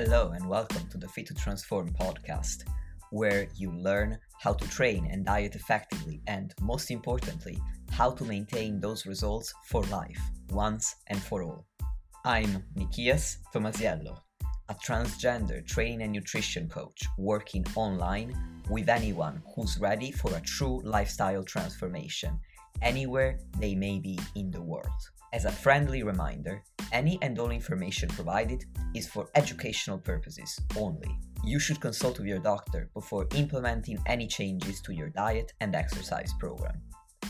Hello, and welcome to the Fit to Transform podcast, where you learn how to train and diet effectively, and most importantly, how to maintain those results for life, once and for all. I'm Nikias Tomasiello, a transgender training and nutrition coach working online with anyone who's ready for a true lifestyle transformation, anywhere they may be in the world. As a friendly reminder, any and all information provided is for educational purposes only. You should consult with your doctor before implementing any changes to your diet and exercise program.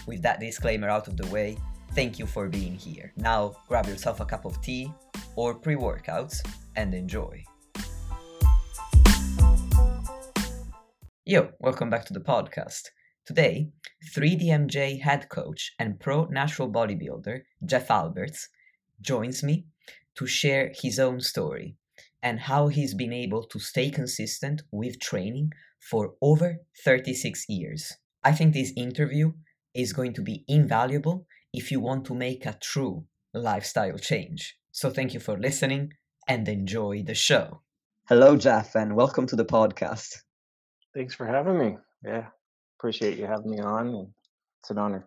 With that disclaimer out of the way, thank you for being here. Now grab yourself a cup of tea or pre workouts and enjoy. Yo, welcome back to the podcast. Today, 3DMJ head coach and pro natural bodybuilder Jeff Alberts joins me to share his own story and how he's been able to stay consistent with training for over 36 years. I think this interview is going to be invaluable if you want to make a true lifestyle change. So, thank you for listening and enjoy the show. Hello, Jeff, and welcome to the podcast. Thanks for having me. Yeah, appreciate you having me on, and it's an honor.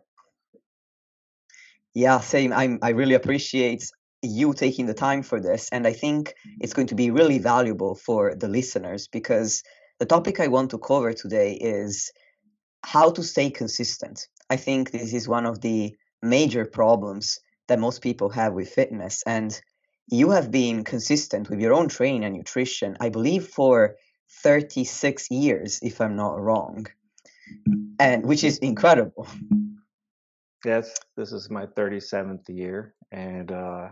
Yeah, same. I'm. I really appreciate you taking the time for this, and I think mm-hmm. it's going to be really valuable for the listeners because the topic I want to cover today is how to stay consistent. I think this is one of the major problems that most people have with fitness, and you have been consistent with your own training and nutrition. I believe for 36 years, if I'm not wrong mm-hmm. and which is incredible. Yes, this is my 37th year, and uh,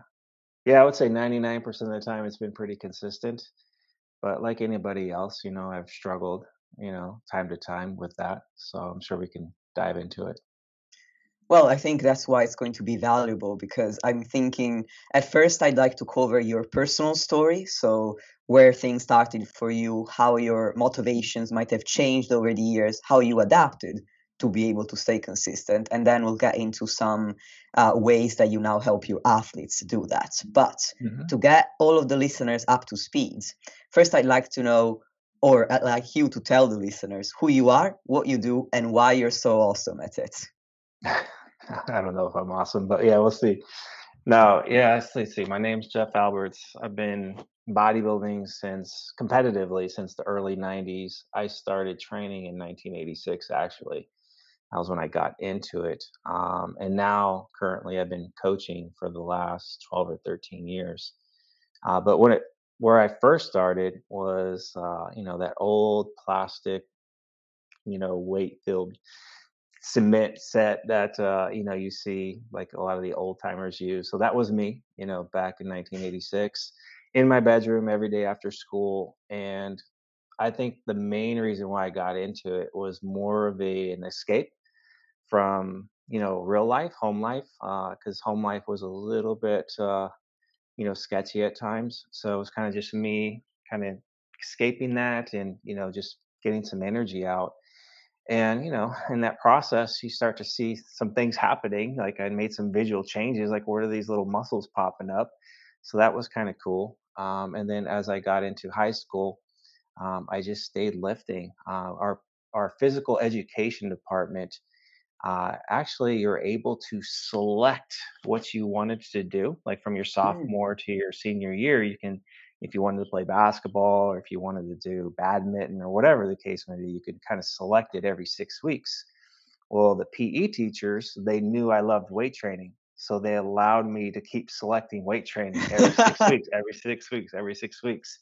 yeah, I would say 99% of the time it's been pretty consistent. But like anybody else, you know, I've struggled, you know, time to time with that. So I'm sure we can dive into it. Well, I think that's why it's going to be valuable because I'm thinking at first I'd like to cover your personal story. So, where things started for you, how your motivations might have changed over the years, how you adapted to be able to stay consistent. And then we'll get into some uh, ways that you now help your athletes do that. But mm-hmm. to get all of the listeners up to speed, first I'd like to know, or I'd like you to tell the listeners who you are, what you do, and why you're so awesome at it. I don't know if I'm awesome, but yeah, we'll see. No, yeah, let's see. My name's Jeff Alberts. I've been bodybuilding since competitively since the early 90s. I started training in 1986, actually. That was when I got into it. Um, and now, currently, I've been coaching for the last 12 or 13 years. Uh, but when it, where I first started was, uh, you know, that old plastic, you know, weight filled cement set that uh, you know you see like a lot of the old timers use. So that was me, you know, back in 1986, in my bedroom every day after school. And I think the main reason why I got into it was more of a, an escape from you know real life, home life, because uh, home life was a little bit uh, you know sketchy at times. So it was kind of just me kind of escaping that and you know just getting some energy out. And you know in that process you start to see some things happening like i made some visual changes like where are these little muscles popping up? So that was kind of cool. Um, and then as i got into high school um, i just stayed lifting. Uh, our our physical education department uh, actually you're able to select what you wanted to do like from your hmm. sophomore mm. to your senior year you can if you wanted to play basketball or if you wanted to do badminton or whatever the case may be, you could kind of select it every six weeks. Well, the PE teachers, they knew I loved weight training. So they allowed me to keep selecting weight training every six weeks, every six weeks, every six weeks.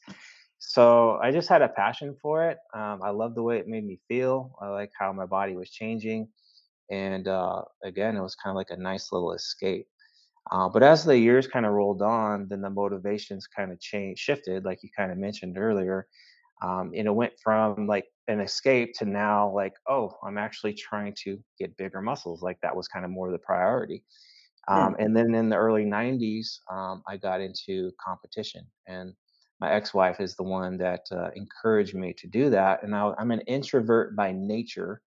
So I just had a passion for it. Um, I loved the way it made me feel. I like how my body was changing. And uh, again, it was kind of like a nice little escape. Uh, but as the years kind of rolled on, then the motivations kind of changed, shifted, like you kind of mentioned earlier. Um, and it went from like an escape to now like, oh, I'm actually trying to get bigger muscles. Like that was kind of more the priority. Um, And then in the early 90s, um, I got into competition. And my ex wife is the one that uh, encouraged me to do that. And I, I'm an introvert by nature.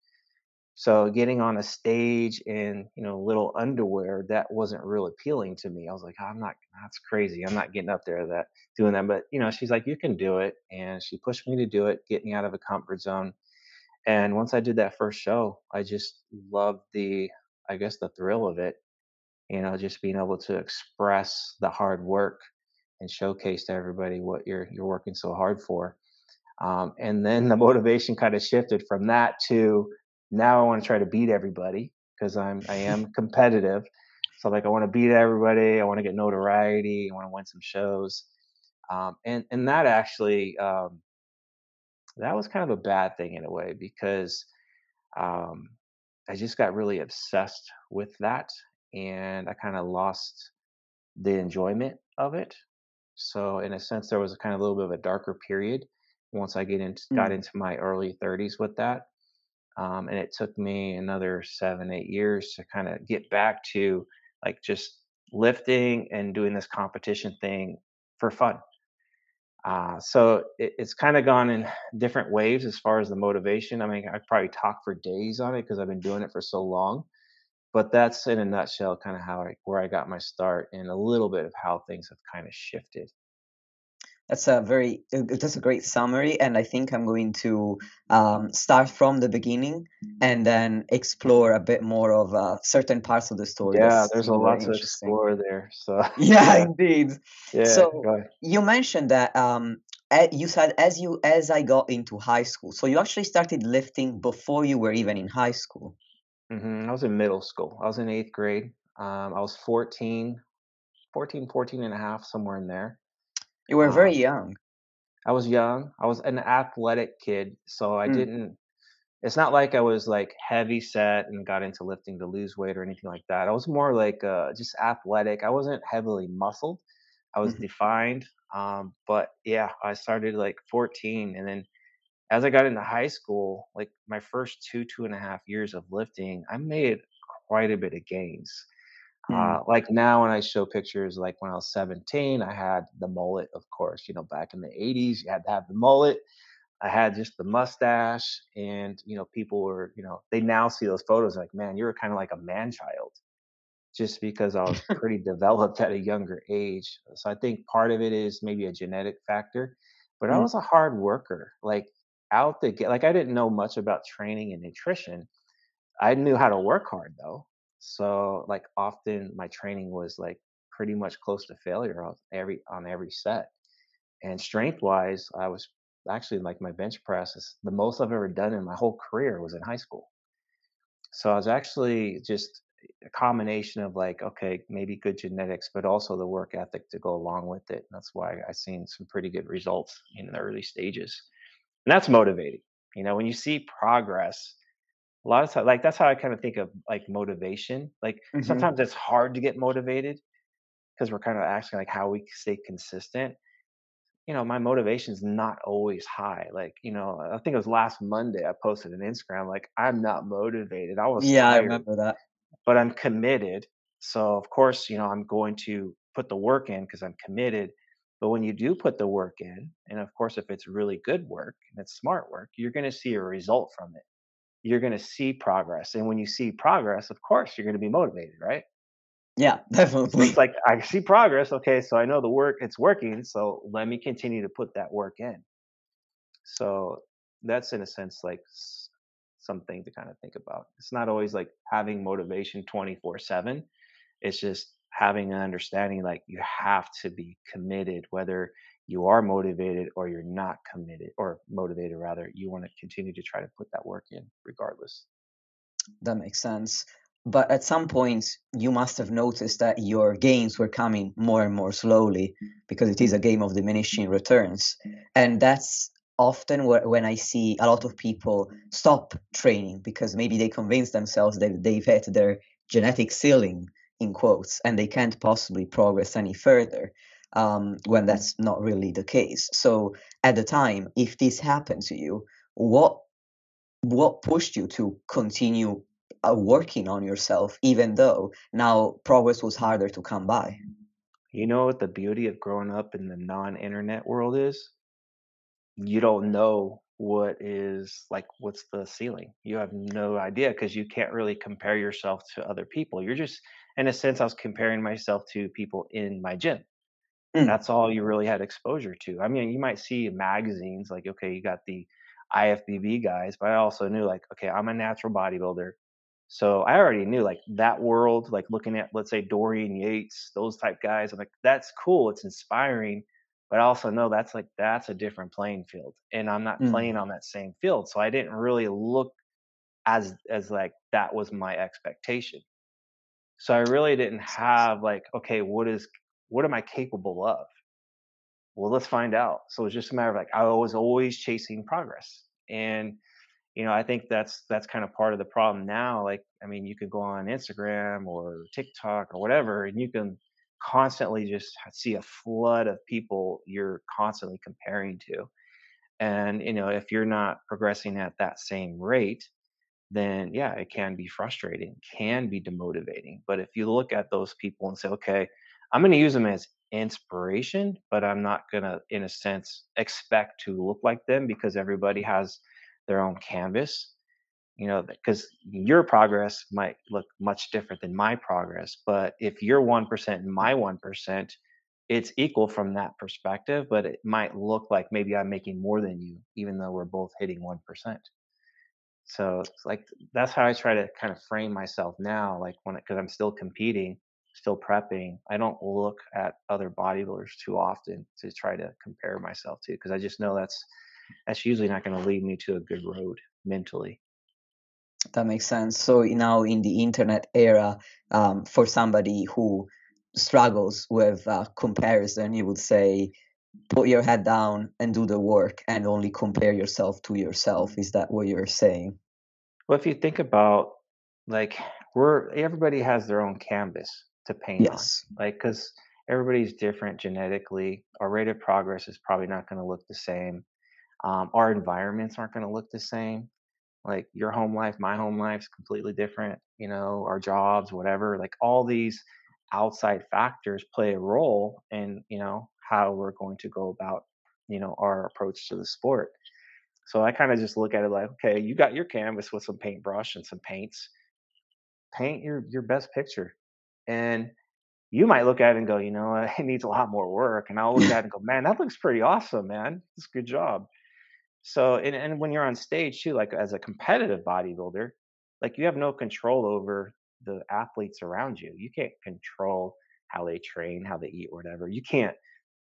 So getting on a stage in, you know, little underwear, that wasn't real appealing to me. I was like, I'm not, that's crazy. I'm not getting up there that doing that. But, you know, she's like, you can do it. And she pushed me to do it, get me out of a comfort zone. And once I did that first show, I just loved the, I guess, the thrill of it. You know, just being able to express the hard work and showcase to everybody what you're you're working so hard for. Um, and then the motivation kind of shifted from that to now I want to try to beat everybody because I'm I am competitive. So like I want to beat everybody. I want to get notoriety. I want to win some shows. Um, and and that actually um, that was kind of a bad thing in a way because um, I just got really obsessed with that, and I kind of lost the enjoyment of it. So in a sense, there was a kind of a little bit of a darker period once I get into got Mm. into my early 30s with that. Um, and it took me another seven, eight years to kind of get back to like just lifting and doing this competition thing for fun. Uh, so it, it's kind of gone in different waves as far as the motivation. I mean, I probably talk for days on it because I've been doing it for so long. But that's in a nutshell kind of how I where I got my start and a little bit of how things have kind of shifted. That's a very that's a great summary, and I think I'm going to um, start from the beginning and then explore a bit more of uh, certain parts of the story Yeah, there's a lot to explore there. So Yeah, yeah, indeed. yeah, So you mentioned that um, you said as you as I got into high school, so you actually started lifting before you were even in high school. hmm I was in middle school. I was in eighth grade. Um, I was 14, 14, 14 and a half, somewhere in there. You were very Um, young. I was young. I was an athletic kid, so I Mm, didn't. It's not like I was like heavy set and got into lifting to lose weight or anything like that. I was more like uh, just athletic. I wasn't heavily muscled. I was mhm, defined. Um, but yeah, I started like 14, and then as I got into high school, like my first two, two and a half years of lifting, I made quite a bit of gains. Mm, Uh, like now, when I show pictures, like when I was 17, I had the mullet, of course. You know, back in the 80s, you had to have the mullet. I had just the mustache, and you know, people were, you know, they now see those photos like, man, you were kind of like a man child, just because I was pretty developed at a younger age. So I think part of it is maybe a genetic factor, but I mm, was a hard worker. Like out the gate, like I didn't know much about training and nutrition. I knew how to work hard though. So like often my training was like pretty much close to failure on every on every set. And strength wise, I was actually like my bench press is the most I've ever done in my whole career was in high school. So I was actually just a combination of like, okay, maybe good genetics, but also the work ethic to go along with it. That's why I've seen some pretty good results in the early stages. And that's motivating. You know, when you see progress, a lot of times, like that's how I kind of think of like motivation. Like mhm. sometimes it's hard to get motivated because we're kind of asking like how we stay consistent. You know, my motivation is not always high. Like, you know, I think it was last Monday I posted an Instagram like I'm not motivated. I was Yeah, I remember that. but I'm committed. So of course, you know, I'm going to put the work in because I'm committed. But when you do put the work in, and of course, if it's really good work and it's smart work, you're going to see a result from it. You're going to see progress. And when you see progress, of course, you're going to be motivated, right? Yeah, So it's like, I see progress. Okay. So I know the work, it's working. So let me continue to put that work in. So that's in a sense like something to kind of think about. It's not always like having motivation 24 7 it's just having an understanding like you have to be committed, whether you are motivated or you're not committed or motivated rather. You want to continue to try to put that work in regardless. That makes sense. But at some point, you must have noticed that your gains were coming more and more slowly because it is a game of diminishing returns. And that's often wh- when I see a lot of people stop training because maybe they convince themselves that they've hit their genetic ceiling, in quotes, and they can't possibly progress any further. Um, when that's not really the case. So, at the time, if this happened to you, what what pushed you to continue uh, working on yourself even though now progress was harder to come by You know what the beauty of growing up in the non internet world is? You don't know what is like what's the ceiling you have no idea because you can't really compare yourself to other people you're just in a sense i was comparing myself to people in my gym Mm. that's all you really had exposure to i mean you might see magazines like okay you got the ifbb guys but i also knew like okay i'm a natural bodybuilder so i already knew like that world like looking at let's say dorian yates those type guys i'm like that's cool it's inspiring but I also know that's like that's a different playing field, and I'm not Mm. playing on that same field, so I didn't really look as as like that was my expectation. So I really didn't have like, okay, what is what am I capable of? Well, let's find out. So it's just a matter of like I was always chasing progress, and you know I think that's that's kind of part of the problem now. Like I mean, you could go on Instagram or TikTok or whatever, and you can constantly just see a flood of people you're constantly comparing to and you know if you're not progressing at that same rate then yeah it can be frustrating can be demotivating but if you look at those people and say okay i'm going to use them as inspiration but i'm not going to in a sense expect to look like them because everybody has their own canvas you know because your progress might look much different than my progress but if you're 1% and my 1% it's equal from that perspective but it might look like maybe i'm making more than you even though we're both hitting 1% so it's like that's how i try to kind of frame myself now like when because i'm still competing still prepping i don't look at other bodybuilders too often to try to compare myself to because i just know that's that's usually not going to lead me to a good road mentally That makes sense. So now in the internet era, um, for somebody who struggles with uh, comparison, you would say, put your head down and do the work, and only compare yourself to yourself. Is that what you're saying? Well, if you think about like we're everybody has their own canvas to paint on, like because everybody's different genetically. Our rate of progress is probably not going to look the same. Um, our environments aren't going to look the same. Like your home life, my home life is completely different. You know, our jobs, whatever. Like all these outside factors play a role in you know how we're going to go about you know our approach to the sport. So I kind of just look at it like, okay, you got your canvas with some paintbrush and some paints. Paint your your best picture, and you might look at it and go, you know, it needs a lot more work. And I'll look at it and go, man, that looks pretty awesome, man. It's a good job. So, and, and when you're on stage too, like as a competitive bodybuilder, like you have no control over the athletes around you. You can't control how they train, how they eat, whatever. You can't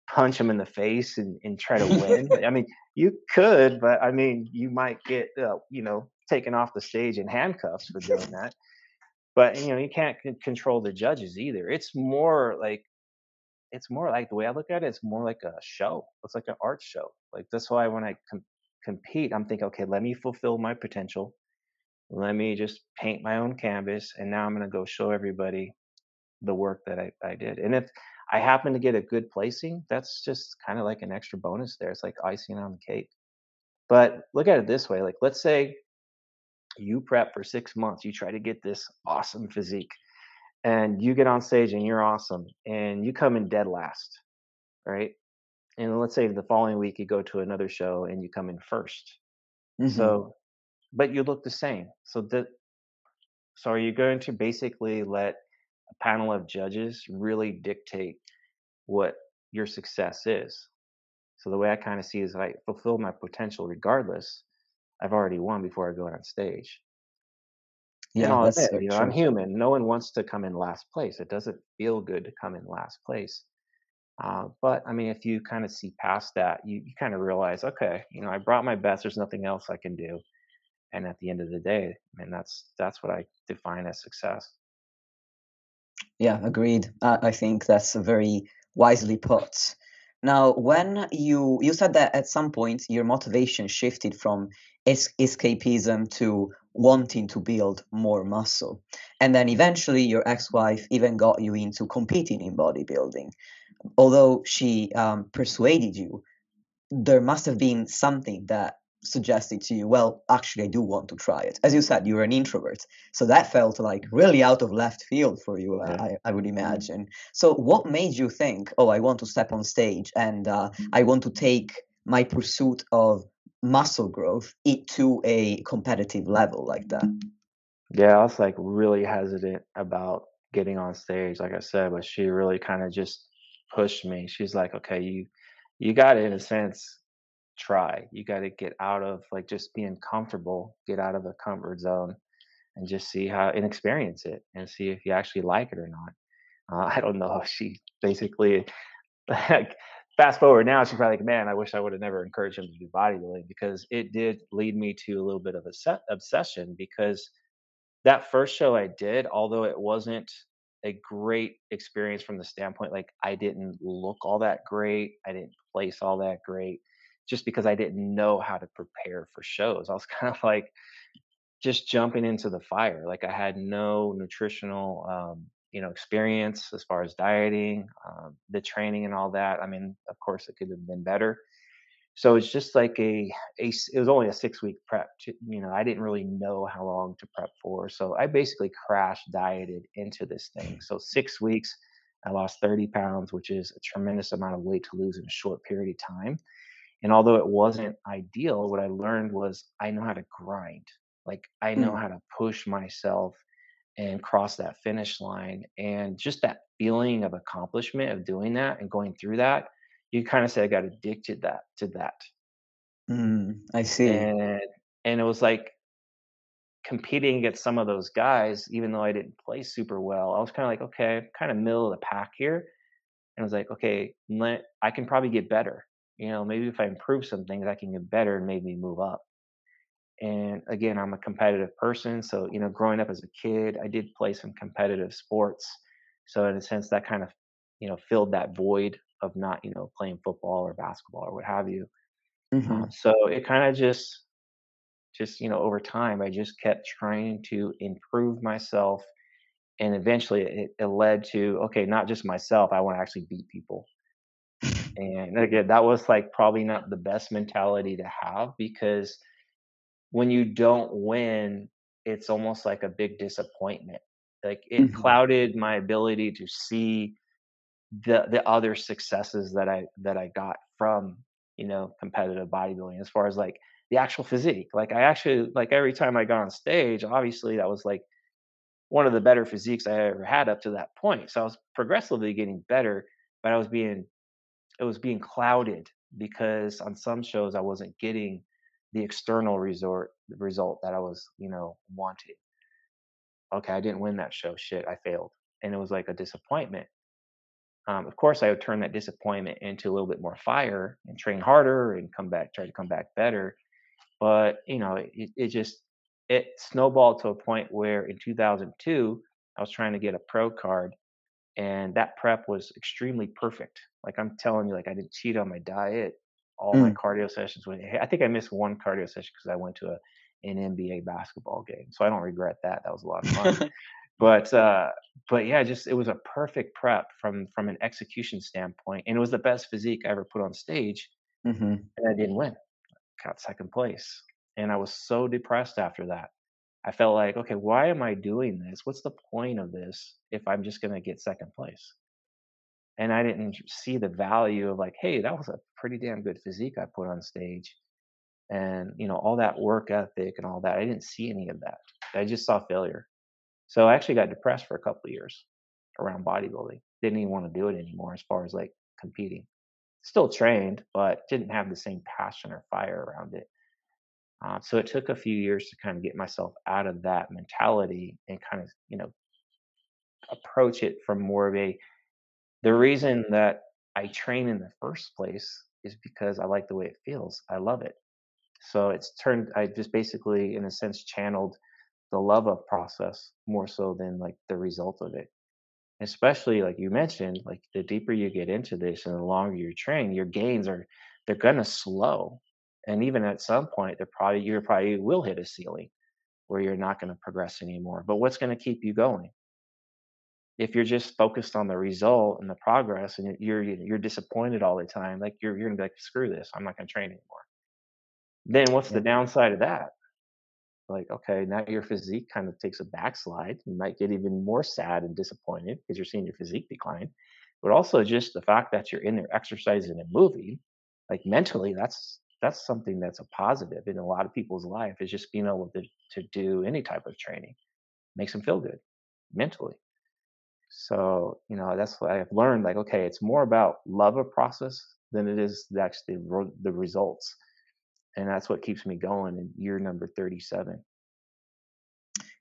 punch them in the face and, and try to win. I mean, you could, but I mean, you might get, uh, you know, taken off the stage in handcuffs for doing that. But you know, you can't c- control the judges either. It's more like it's more like the way I look at it. It's more like a show. It's like an art show. Like that's why when I com- compete, I'm thinking, okay, let me fulfill my potential. Let me just paint my own canvas, and now I'm gonna go show everybody the work that I, I did. And if I happen to get a good placing, that's just kind of like an extra bonus there. It's like icing on the cake. But look at it this way: like, let's say you prep for six months, you try to get this awesome physique, and you get on stage and you're awesome, and you come in dead last, right? And let's say the following week you go to another show and you come in 1st hmm So, but you look the same. So that so are you going to basically let a panel of judges really dictate what your success is? So the way I kind of see is I fulfill my potential regardless. I've already won before I go on stage. And Yeah, I'll that's admit, so you know, I'm human. No one wants to come in last place. It doesn't feel good to come in last place. Uh, but I mean, if you kind of see past that, you, you kind of realize, okay, you know, I brought my best. There's nothing else I can do. And at the end of the day, I mean, that's that's what I define as success. Yeah, agreed. I, I think that's very wisely put. Now, when you you said that at some point your motivation shifted from es- escapism to wanting to build more muscle, and then eventually your ex-wife even got you into competing in bodybuilding. Although she um, persuaded you, there must have been something that suggested to you, well, actually, I do want to try it. As you said, you're an introvert. So that felt like really out of left field for you, uh, Yeah. I, I would imagine. So, what made you think, oh, I want to step on stage and uh, I want to take my pursuit of muscle growth it to a competitive level like that? Yeah, I was like really hesitant about getting on stage, like I said, but she really kind of just pushed me. She's like, okay, you you got it in a sense try. You got to get out of like just being comfortable, get out of the comfort zone, and just see how and experience it and see if you actually like it or not. Uh, I don't know. She basically like fast forward now, she's probably like, man, I wish I would have never encouraged him to do bodybuilding because it did lead me to a little bit of a set obsession because that first show I did, although it wasn't a great experience from the standpoint like I didn't look all that great, I didn't place all that great just because I didn't know how to prepare for shows. I was kind of like just jumping into the fire. Like I had no nutritional um, you know experience as far as dieting um, the training and all that i mean of course it could have been better so it's just like a, a it was only a six week prep to, you know i didn't really know how long to prep for so i basically crash dieted into this thing so six weeks i lost 30 pounds which is a tremendous amount of weight to lose in a short period of time and although it wasn't ideal what i learned was i know how to grind like i know mm. how to push myself and cross that finish line. And just that feeling of accomplishment of doing that and going through that, you kind of said I got addicted that to that. Mm, I see. And and it was like competing against some of those guys, even though I didn't play super well, I was kind of like, okay, kind of middle of the pack here. And I was like, okay, let, I can probably get better. You know, maybe if I improve some things, I can get better and maybe move up. And again, I'm a competitive person. So, you know, growing up as a kid, I did play some competitive sports. So, in a sense, that kind of, you know, filled that void of not, you know, playing football or basketball or what have you. Mm-hmm. Uh, so it kind of just, just, you know, over time, I just kept trying to improve myself. And eventually it, it led to, okay, not just myself, I want to actually beat people. And again, that was like probably not the best mentality to have because when you don't win, it's almost like a big disappointment. Like it mm-hmm. clouded my ability to see the the other successes that I that I got from you know competitive bodybuilding as far as like the actual physique. Like I actually like every time I got on stage, obviously that was like one of the better physiques I ever had up to that point. So I was progressively getting better, but I was being it was being clouded because on some shows I wasn't getting the external resort result that I was, you know, wanting. Okay, I didn't win that show. Shit, I failed, and it was like a disappointment. Um, of course, I would turn that disappointment into a little bit more fire and train harder and come back, try to come back better. But you know, it, it just it snowballed to a point where in 2002, I was trying to get a pro card, and that prep was extremely perfect. Like I'm telling you, like I didn't cheat on my diet all mm. my cardio sessions. Went, I think I missed one cardio session because I went to a, an NBA basketball game, so I don't regret that. That was a lot of fun. but uh, but yeah, just it was a perfect prep from from an execution standpoint, and it was the best physique I ever put on stage, mm-hmm. and I didn't win. Got second place, and I was so depressed after that. I felt like, okay, why am I doing this? What's the point of this if I'm just going to get second place? and I didn't see the value of like, hey, that was a pretty damn good physique I put on stage, and you know all that work ethic and all that. I didn't see any of that. I just saw failure. So I actually got depressed for a couple of years around bodybuilding. Didn't even want to do it anymore as far as like competing. Still trained, but didn't have the same passion or fire around it. Uh, so it took a few years to kind of get myself out of that mentality and kind of, you know, approach it from more of a the reason that I train in the first place is because I like the way it feels. I love it. So it's turned, I just basically, in a sense, channeled the love of process more so than like the result of it. Especially like you mentioned, like the deeper you get into this and the longer you train, your gains are, they're going to slow. And even at some point, they're probably, you're probably will hit a ceiling where you're not going to progress anymore. But what's going to keep you going? if you're just focused on the result and the progress and you're you're disappointed all the time like you're you're gonna be like screw this i'm not gonna train anymore then what's the mm-hmm. downside of that like okay now your physique kind of takes a backslide you might get even more sad and disappointed because you're seeing your physique decline but also just the fact that you're in there exercising and moving like mentally that's that's something that's a positive in a lot of people's life is just being able to, to do any type of training. Makes them feel good mentally. So you know that's what i've learned like okay it's more about love of process than it is actually the results. And that's what keeps me going in year number 37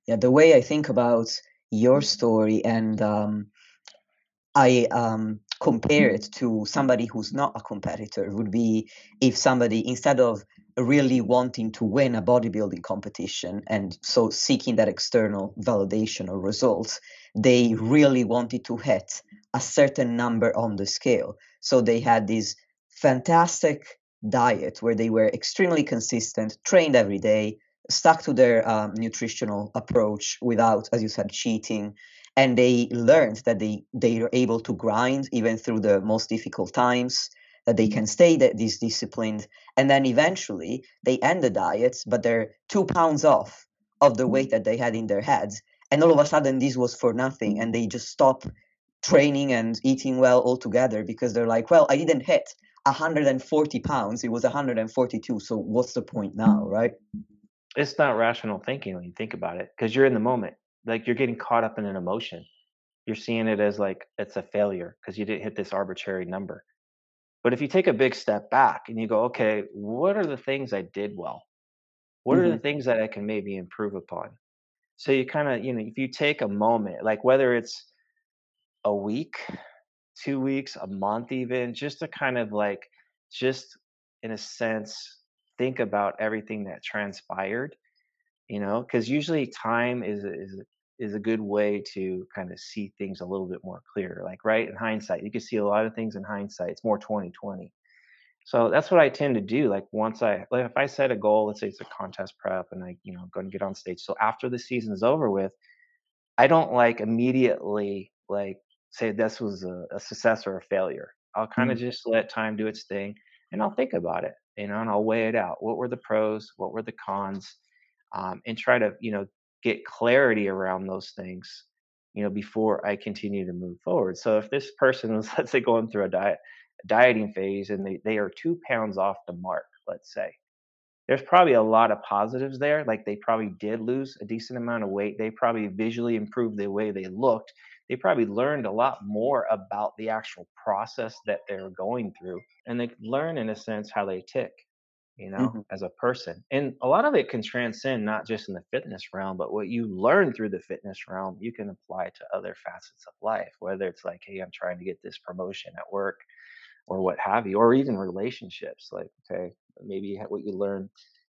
yeah the way i think about your story and um, i um, compare it to somebody who's not a competitor would be if somebody instead of really wanting to win a bodybuilding competition and so seeking that external validation or results they really wanted to hit a certain number on the scale. So they had this fantastic diet where they were extremely consistent trained every day stuck to their um, nutritional approach without as you said cheating and they learned that they they are able to grind even through the most difficult times that they can stay that this disciplined and then eventually they end the diets but they're two pounds off of the weight that they had in their heads and all of a sudden this was for nothing and they just stop training and eating well altogether because they're like well i didn't hit 140 pounds it was 142 so what's the point now right? It's not rational thinking when you think about it because you're in the moment like you're getting caught up in an emotion you're seeing it as like it's a failure because you didn't hit this arbitrary number but if you take a big step back and you go okay what are the things i did well what mm-hmm. are the mm-hmm. things that i can maybe improve upon so you kind of you know if you take a moment like whether it's a week two weeks a month even just to kind of like just in a sense think about everything that transpired you know because usually time is is is a good way to kind of see things a little bit more clear like right in hindsight you can see a lot of things in hindsight it's more 2020 so that's what i tend to do like once i like if i set a goal let's say it's a contest prep and i you know go and get on stage so after the season is over with i don't like immediately like say this was a, a success or a failure. I'll kind of mm-hmm. just let time do its thing and i'll think about it you know and i'll weigh it out. What were the pros? What were the cons? Um, and try to you know get clarity around those things you know before i continue to move forward. So if this person is let's say going through a diet a dieting phase and they, they are two pounds off the mark let's say there's probably a lot of positives there like they probably did lose a decent amount of weight they probably visually improved the way they looked they probably learned a lot more about the actual process that they're going through and they learn in a sense how they tick you know, mm-hmm. as a person. And a lot of it can transcend not just in the fitness realm, but what you learn through the fitness realm, you can apply to other facets of life, whether it's like, hey, I'm trying to get this promotion at work or what have you, or even relationships. Like, okay, maybe what you learn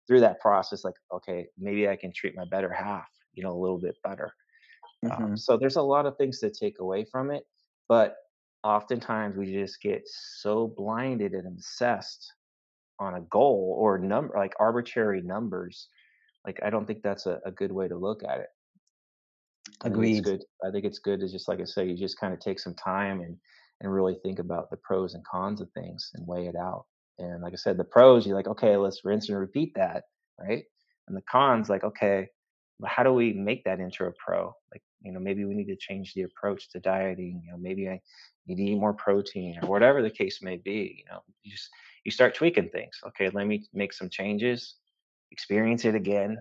through that process, like, okay, maybe I can treat my better half, you know, a little bit better. Um, mm-hmm. Um, so there's a lot of things to take away from it. But oftentimes we just get so blinded and obsessed on a goal or number like arbitrary numbers like i don't think that's a, a good way to look at it. Agreed. I good i think it's good to just like i say you just kind of take some time and and really think about the pros and cons of things and weigh it out. And like i said the pros you're like okay let's rinse and repeat that right? And the cons like okay how do we make that into a pro? Like you know maybe we need to change the approach to dieting you know maybe i need to eat more protein or whatever the case may be you know? You just you start tweaking things. Okay, let me make some changes, experience it again,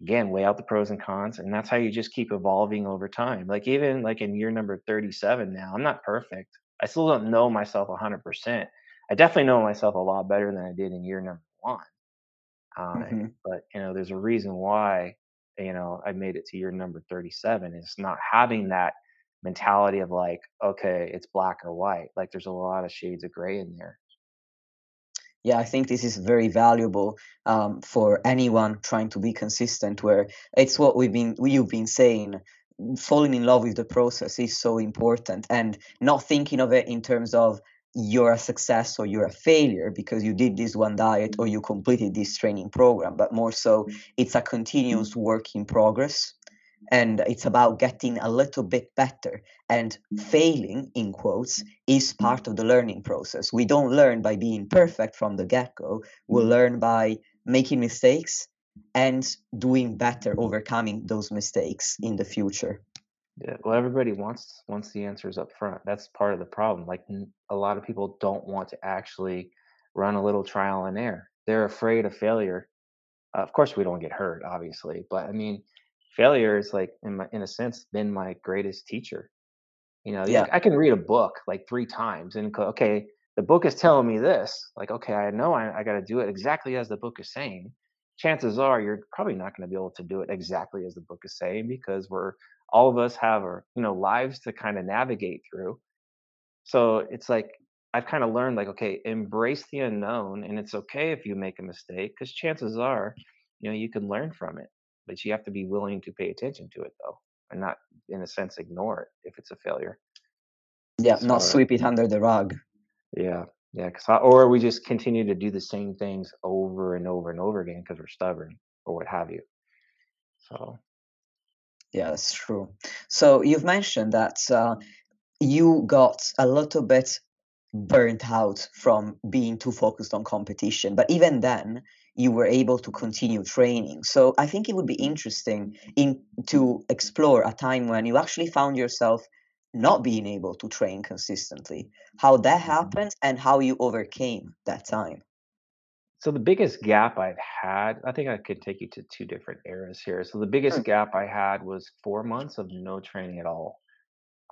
again, weigh out the pros and cons, and that's how you just keep evolving over time. Like even like in year number 37 now, I'm not perfect. I still don't know myself 100%. I definitely know myself a lot better than I did in year number one. Uh, mm-hmm. But you know, there's a reason why you know I made it to year number 37. Is not having that mentality of like, okay, it's black or white. Like there's a lot of shades of gray in there yeah i think this is very valuable um, for anyone trying to be consistent where it's what we've been you've been saying falling in love with the process is so important and not thinking of it in terms of you're a success or you're a failure because you did this one diet or you completed this training program but more so it's a continuous work in progress and it's about getting a little bit better. And failing in quotes is part of the learning process. We don't learn by being perfect from the get-go. We we'll learn by making mistakes and doing better overcoming those mistakes in the future. Yeah well everybody wants wants the answers up front. That's part of the problem. Like a lot of people don't want to actually run a little trial and error. They're afraid of failure. Uh, of course, we don't get hurt, obviously, but I mean, failure is like, in, my, in a sense, been my greatest teacher. You know, Yeah. I can read a book like three times and go, okay, the book is telling me this. Like, okay, I know I, I got to do it exactly as the book is saying. Chances are you're probably not going to be able to do it exactly as the book is saying because we're all of us have our you know lives to kind of navigate through. So it's like I've kind of learned like, okay, embrace the unknown, and it's okay if you make a mistake because chances are, you know, you can learn from it. But you have to be willing to pay attention to it though, and not in a sense ignore it if it's a failure. Yeah, not sweep it under the rug. yeah, yeah, 'cause I, or we just continue to do the same things over and over and over again because we're stubborn or what have you. So Yeah, that's true. So you've mentioned that uh, you got a little bit burnt out from being too focused on competition, but even then, you were able to continue training. So I think it would be interesting in to explore a time when you actually found yourself not being able to train consistently, how that Mhm. happened, and how you overcame that time. So the biggest gap I've had, I think I could take you to two different eras here. So the Mm, biggest gap I had was four months of no training at all,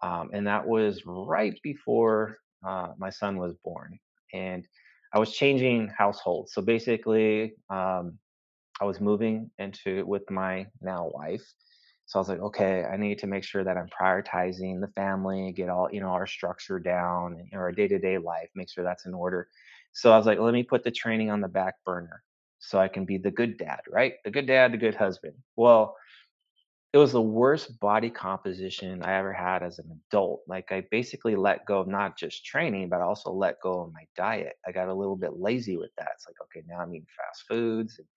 um, and that was right before uh, my son was born, and I was changing households. So basically, um, I was moving into with my now wife. So I was like, okay, I need to make sure that I'm prioritizing the family, get all, you know, our structure down and our day-to-day life, make sure that's in order. So I was like, let me put the training on the back burner so I can be the good dad, right? The good dad, the good husband. Well, it was the worst body composition I ever had as an adult. Like I basically let go of not just training, but also let go of my diet. I got a little bit lazy with that. It's like, okay, now I'm eating fast foods and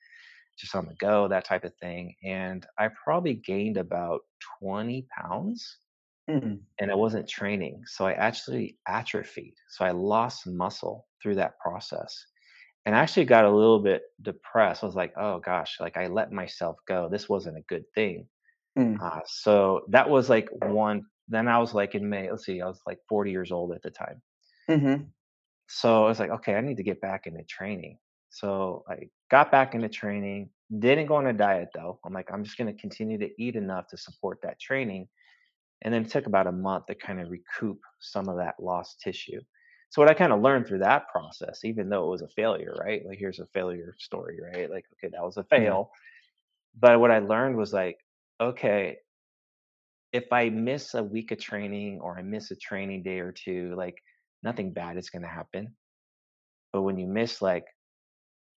just on the go, that type of thing. And I probably gained about 20 pounds mm, and I wasn't training. So I actually atrophied. So I lost muscle through that process. And I actually got a little bit depressed. I was like, oh gosh, like I let myself go. This wasn't a good thing. Mm, Uh, so that was like one. Then I was like in May, let's see, I was like 40 years old at the time. mhm, So I was like, okay, I need to get back into training. So I got back into training, didn't go on a diet though. I'm like, I'm just going to continue to eat enough to support that training. And then it took about a month to kind of recoup some of that lost tissue. So what I kind of learned through that process, even though it was a failure, right? Like here's a failure story, right? Like, okay, that was a fail. But what I learned was like, okay, if I miss a week of training or I miss a training day or two, like nothing bad is going to happen. But when you miss like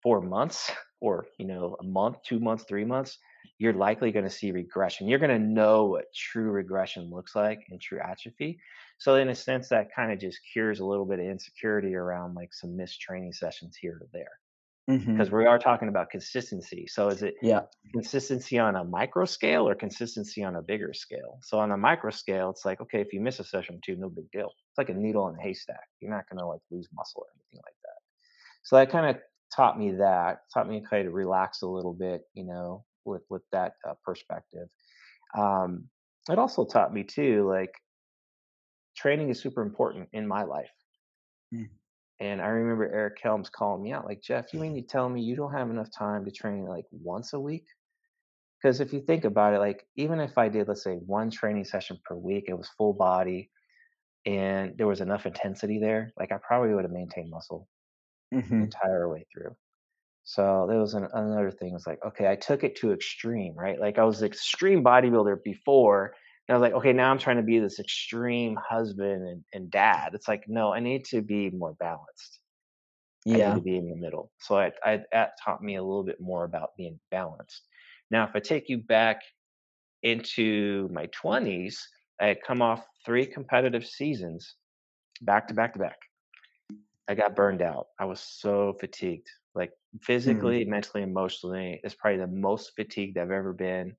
4 months or, you know, a month, 2 months, 3 months, you're likely gonna see regression. You're gonna know what true regression looks like and true atrophy. So in a sense, that kinda just cures a little bit of insecurity around, like, some missed training sessions here or there, because mhm, we are talking about consistency. So is it yeah, consistency on a micro scale or consistency on a bigger scale? So on a micro scale, it's like, okay, if you miss a session or 2, no big deal. It's like a needle in a haystack. You're not gonna, like, lose muscle or anything like that. So that kinda taught me that, taught me to kind of relax a little bit, you know, with with that, uh, perspective. Um, it also taught me too, like, training is super important in my life, mm, and I remember Eric Helms calling me out, like, "Jeff, you mean you tell me you don't have enough time to train, like, once a week?" Because if you think about it, like, even if I did, let's say, 1 training session per week, it was full body, and there was enough intensity there, like, I probably would've maintained muscle the mhm, entire way through. So there was an, another thing. It's like, okay, I took it to extreme, right? Like I was an extreme bodybuilder before. And I was like, okay, now I'm trying to be this extreme husband and, and dad. It's like, no, I need to be more balanced. I need yeah, to be in the middle. So I, I, that taught me a little bit more about being balanced. Now, if I take you back into my 20s, I had come off three competitive seasons back to back to back. I got burned out. I was so fatigued, like mm, physically, mentally, emotionally. It's probably the most fatigued I've ever been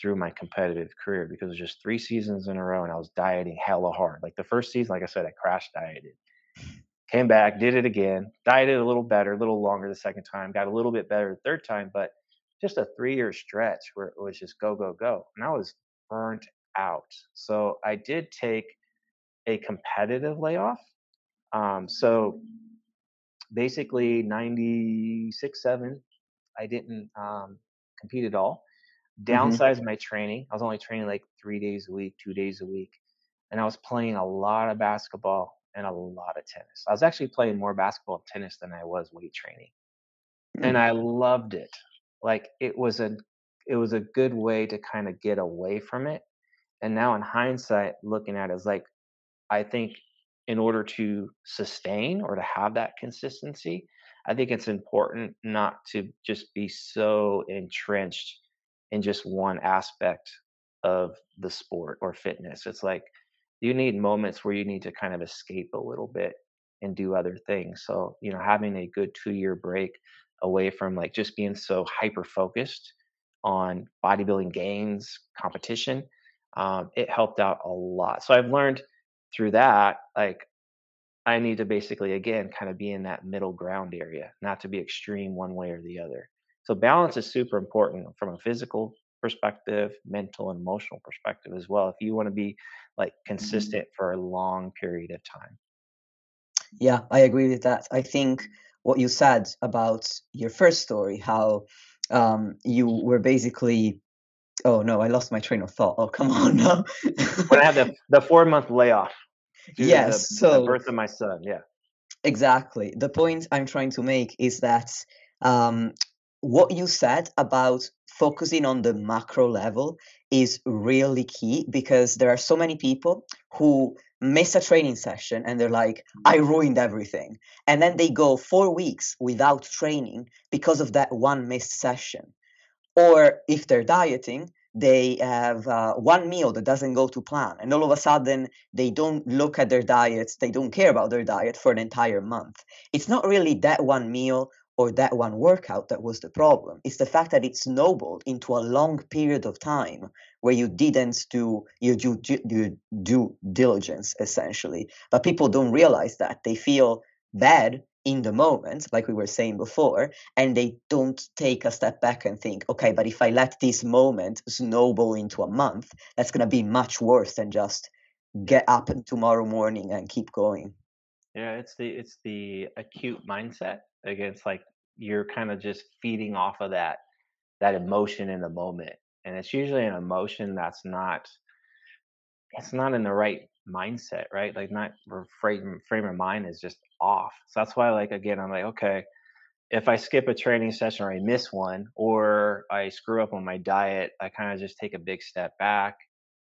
through my competitive career because it was just three seasons in a row and I was dieting hella hard. Like the first season, like I said, I crash dieted. Came back, did it again, dieted a little better, a little longer the second time, got a little bit better the third time, but just a three year stretch where it was just go, go, go. And I was burnt out. So I did take a competitive layoff. Um, so basically 96, 7, I didn't um, compete at all. Mm-hmm. Downsized my training. I was only training like three days a week, two days a week. And I was playing a lot of basketball and a lot of tennis. I was actually playing more basketball and tennis than I was weight training. And Mm. I loved it. Like it was a it was a good way to kind of get away from it. And now in hindsight, looking at it, it's like I think in order to sustain or to have that consistency, I think it's important not to just be so entrenched in just one aspect of the sport or fitness. It's like you need moments where you need to kind of escape a little bit and do other things. So, you know, having a good two year break away from like just being so hyper focused on bodybuilding gains, competition, um, it helped out a lot. So I've learned through that, like I need to basically again kind of be in that middle ground area, not to be extreme one way or the other. So balance is super important from a physical perspective, mental and emotional perspective as well. If you want to be like consistent for a long period of time. Yeah, I agree with that. I think what you said about your first story, how um, you were basically, oh no, I lost my train of thought. Oh, come on now. when I had the the four month layoff yes, the, the so birth of my son. Yeah. exactly. The point I'm trying to make is that um, what you said about focusing on the macro level is really key because there are so many people who miss a training session and they're like, I ruined everything. And then they go four weeks without training because of that one missed session. Or if they're dieting, they have uh, one meal that doesn't go to plan. And all of a sudden, they don't look at their diets, they don't care about their diet for an entire month. It's not really that one meal or that one workout that was the problem. It's the fact that it snowballed into a long period of time where you didn't do your due, your due diligence, essentially. But people don't realize that. They feel bad in the moment, like we were saying before, and they don't take a step back and think, okay, but if I let this moment snowball into a month, that's going to be much worse than just get up tomorrow morning and keep going. Yeah, it's the it's the acute mindset against like you're kind of just feeding off of that that emotion in the moment. And it's usually an emotion that's not it's not in the right mindset, right? Like not frame frame of mind is just off. So that's why like again I'm like, okay, if I skip a training session or I miss one or I screw up on my diet, I kind of just take a big step back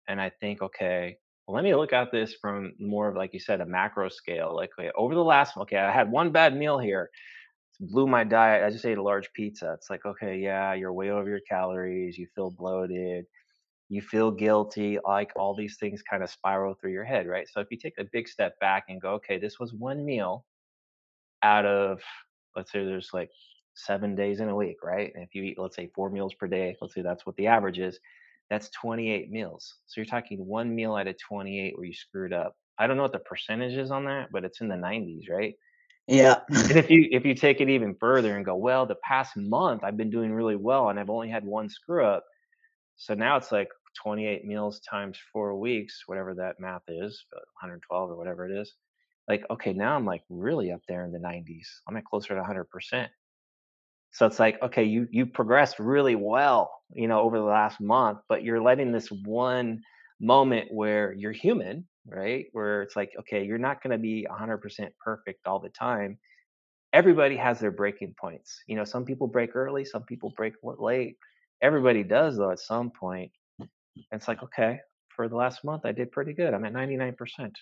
and I think, okay, let me look at this from more of like you said, a macro scale. Like okay, over the last okay, I had one bad meal here blew my diet. I just ate a large pizza. It's like, okay, yeah, you're way over your calories. You feel bloated. You feel guilty. Like all these things kind of spiral through your head, right? So if you take a big step back and go, okay, this was one meal out of, let's say there's like seven days in a week, right? And if you eat, let's say four meals per day, let's say that's what the average is, that's 28 meals. So you're talking one meal out of 28 where you screwed up. I don't know what the percentage is on that, but it's in the 90s, right? Yeah. and if you if you take it even further and go, well, the past month I've been doing really well and I've only had one screw up. So now it's like 28 meals times four weeks, whatever that math is, 112 or whatever it is. Like, okay, now I'm like really up there in the 90s. I'm at closer to 100%. So it's like, okay, you you progressed really well, you know, over the last month, but you're letting this one moment where you're human right? Where it's like, okay, you're not going to be 100% perfect all the time. Everybody has their breaking points. You know, some people break early, some people break late. Everybody does, though, at some point. And it's like, okay, for the last month, I did pretty good. I'm at 99%.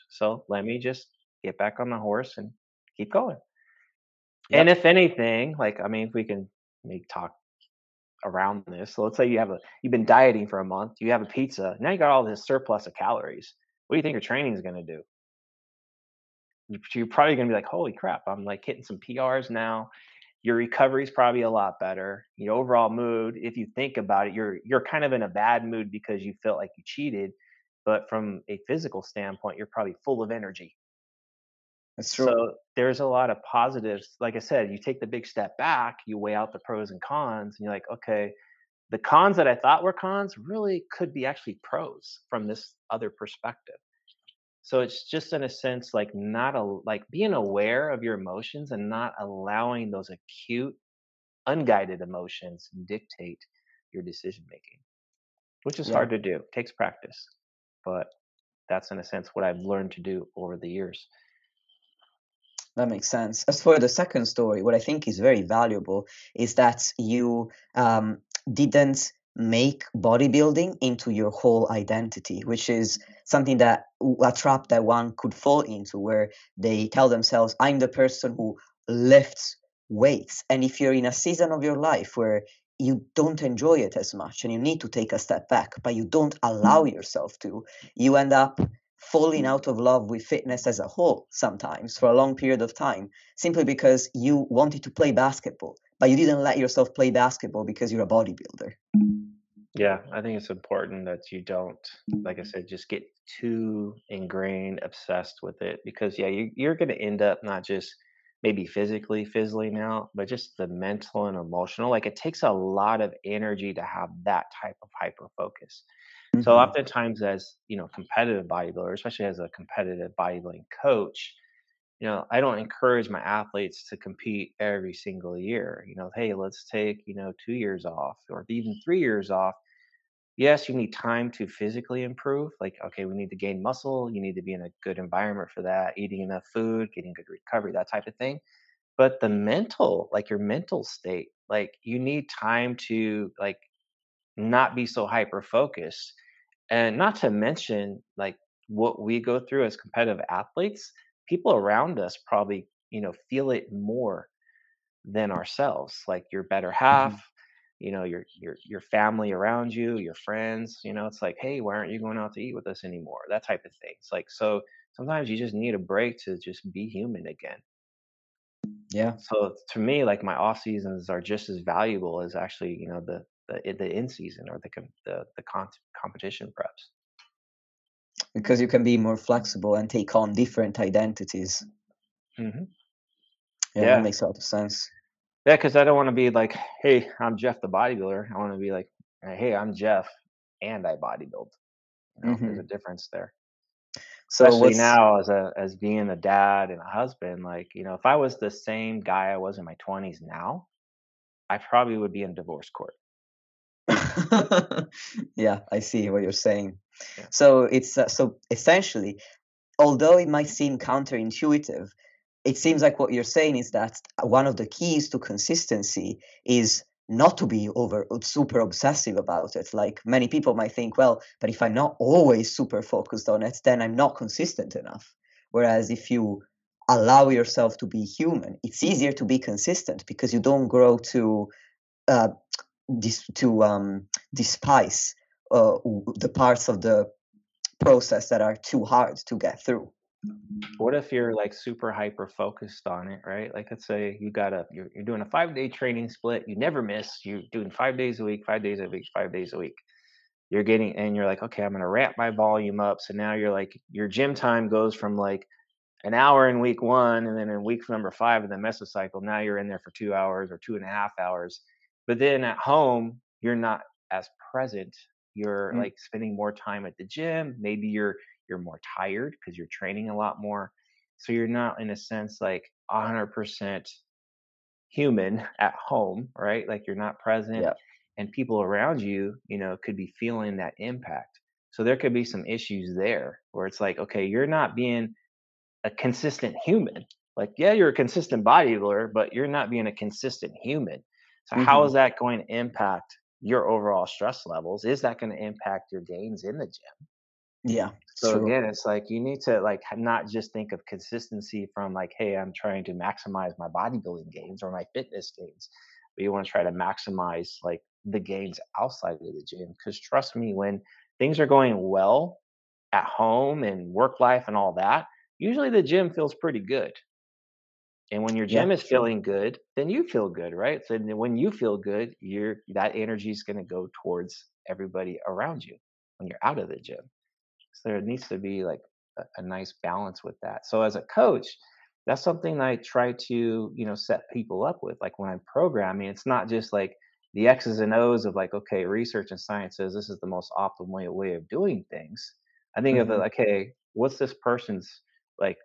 So let me just get back on the horse and keep going. Yep. And if anything, like, I mean, if we can make talk around this. So let's say you have a you've been dieting for a month, you have a pizza, now you got all this surplus of calories what do you think your training is going to do? You're probably going to be like, holy crap, I'm like hitting some PRs now. Your recovery is probably a lot better. Your overall mood, if you think about it, you're you're kind of in a bad mood because you felt like you cheated, but from a physical standpoint, you're probably full of energy. That's true. So there's a lot of positives. Like I said, you take the big step back, you weigh out the pros and cons, and you're like, okay, the cons that I thought were cons really could be actually pros from this other perspective. So it's just in a sense like not a like being aware of your emotions and not allowing those acute, unguided emotions dictate your decision making, which is Yeah. hard to do. Takes practice, but that's in a sense what I've learned to do over the years. That makes sense. As for the second story, what I think is very valuable is that you um, didn't make bodybuilding into your whole identity, which is something that a trap that one could fall into, where they tell themselves, "I'm the person who lifts weights." And if you're in a season of your life where you don't enjoy it as much and you need to take a step back, but you don't allow yourself to, you end up falling out of love with fitness as a whole sometimes for a long period of time simply because you wanted to play basketball but you didn't let yourself play basketball because you're a bodybuilder Yeah, I think it's important that you don't, like I said, just get too ingrained, obsessed with it because yeah, you, you're going to end up not just maybe physically fizzling out, but just the mental and emotional. Like it takes a lot of energy to have that type of hyper focus. So hmm oftentimes as, you know, competitive bodybuilder, especially as a competitive bodybuilding coach, you know, I don't encourage my athletes to compete every single year. You know, hey, let's take, you know, 2 years off or even 3 years off. Yes, you need time to physically improve. Like, okay, we need to gain muscle, you need to be in a good environment for that, eating enough food, getting good recovery, that type of thing. But the mental, like your mental state, like you need time to like not be so hyper focused and not to mention, like what we go through as competitive athletes, people around us probably, you know, feel it more than ourselves. Like your better hmm half, you know, your your your family around you, your friends, you know, it's like, hey, why aren't you going out to eat with us anymore? That type of thing. It's like so sometimes you just need a break to just be human again. yeah So to me, like my off seasons are just as valuable as actually, you know, the the the in season or the the the con- competition preps. because you can be more flexible and take on different identities hmm yeah that makes a lot of sense Yeah, because I don't want to be like, hey, I'm Jeff the bodybuilder. I want to be like, "Uh, hey, I'm Jeff and I bodybuild. You know, there's a hmm difference there. so Especially now as a as being a dad and a husband. Like, you know, if I was the same guy I was in my 20s now, I probably would be in divorce court. yeah i see what you're saying Yeah. so it's uh, so essentially although it might seem counterintuitive, it seems like what you're saying is that one of the keys to consistency is not to be over super obsessive about it. Like many people might think, well, but if I'm not always super focused on it, then I'm not consistent enough. Whereas if you allow yourself to be human, it's easier to be consistent because you don't grow to uh, dis- to um, despise uh, the parts of the process that are too hard to get through. What if you're like super hyper focused on it, right? Like let's say you got a you're, you're doing a five day training split, you never miss, you're doing five days a week, five days a week, five days a week. You're getting and you're like, okay, I'm gonna ramp my volume up. So now you're like your gym time goes from like an hour in week one, and then in week number five of the mesocycle, now you're in there for two hours or two and a half hours. But then at home, you're not as present. You're Mm, like spending more time at the gym. Maybe you're you're more tired because you're training a lot more. So you're not in a sense like 100% human at home, right? Like you're not present yeah. and people around you, you know, could be feeling that impact. So there could be some issues there where it's like, okay, you're not being a consistent human. Like, yeah, you're a consistent bodybuilder, but you're not being a consistent human. So, how is hmm that going to impact your overall stress levels? Is that going to impact your gains in the gym? Yeah, So true. again, it's like you need to like not just think of consistency from like, hey, I'm trying to maximize my bodybuilding gains or my fitness gains, but you want to try to maximize like the gains outside of the gym. Because trust me, when things are going well at home and work life and all that, usually the gym feels pretty good. And when your Yeah, gym is feeling good, then you feel good, right? So when you feel good, you're that energy is going to go towards everybody around you when you're out of the gym. So there needs to be like a, a nice balance with that. So as a coach, that's something I try to, you know, set people up with. Like when I'm programming, it's not just like the X's and O's of like, okay, research and science says this is the most optimal way way of doing things. I think of it like, hey, what's this person's like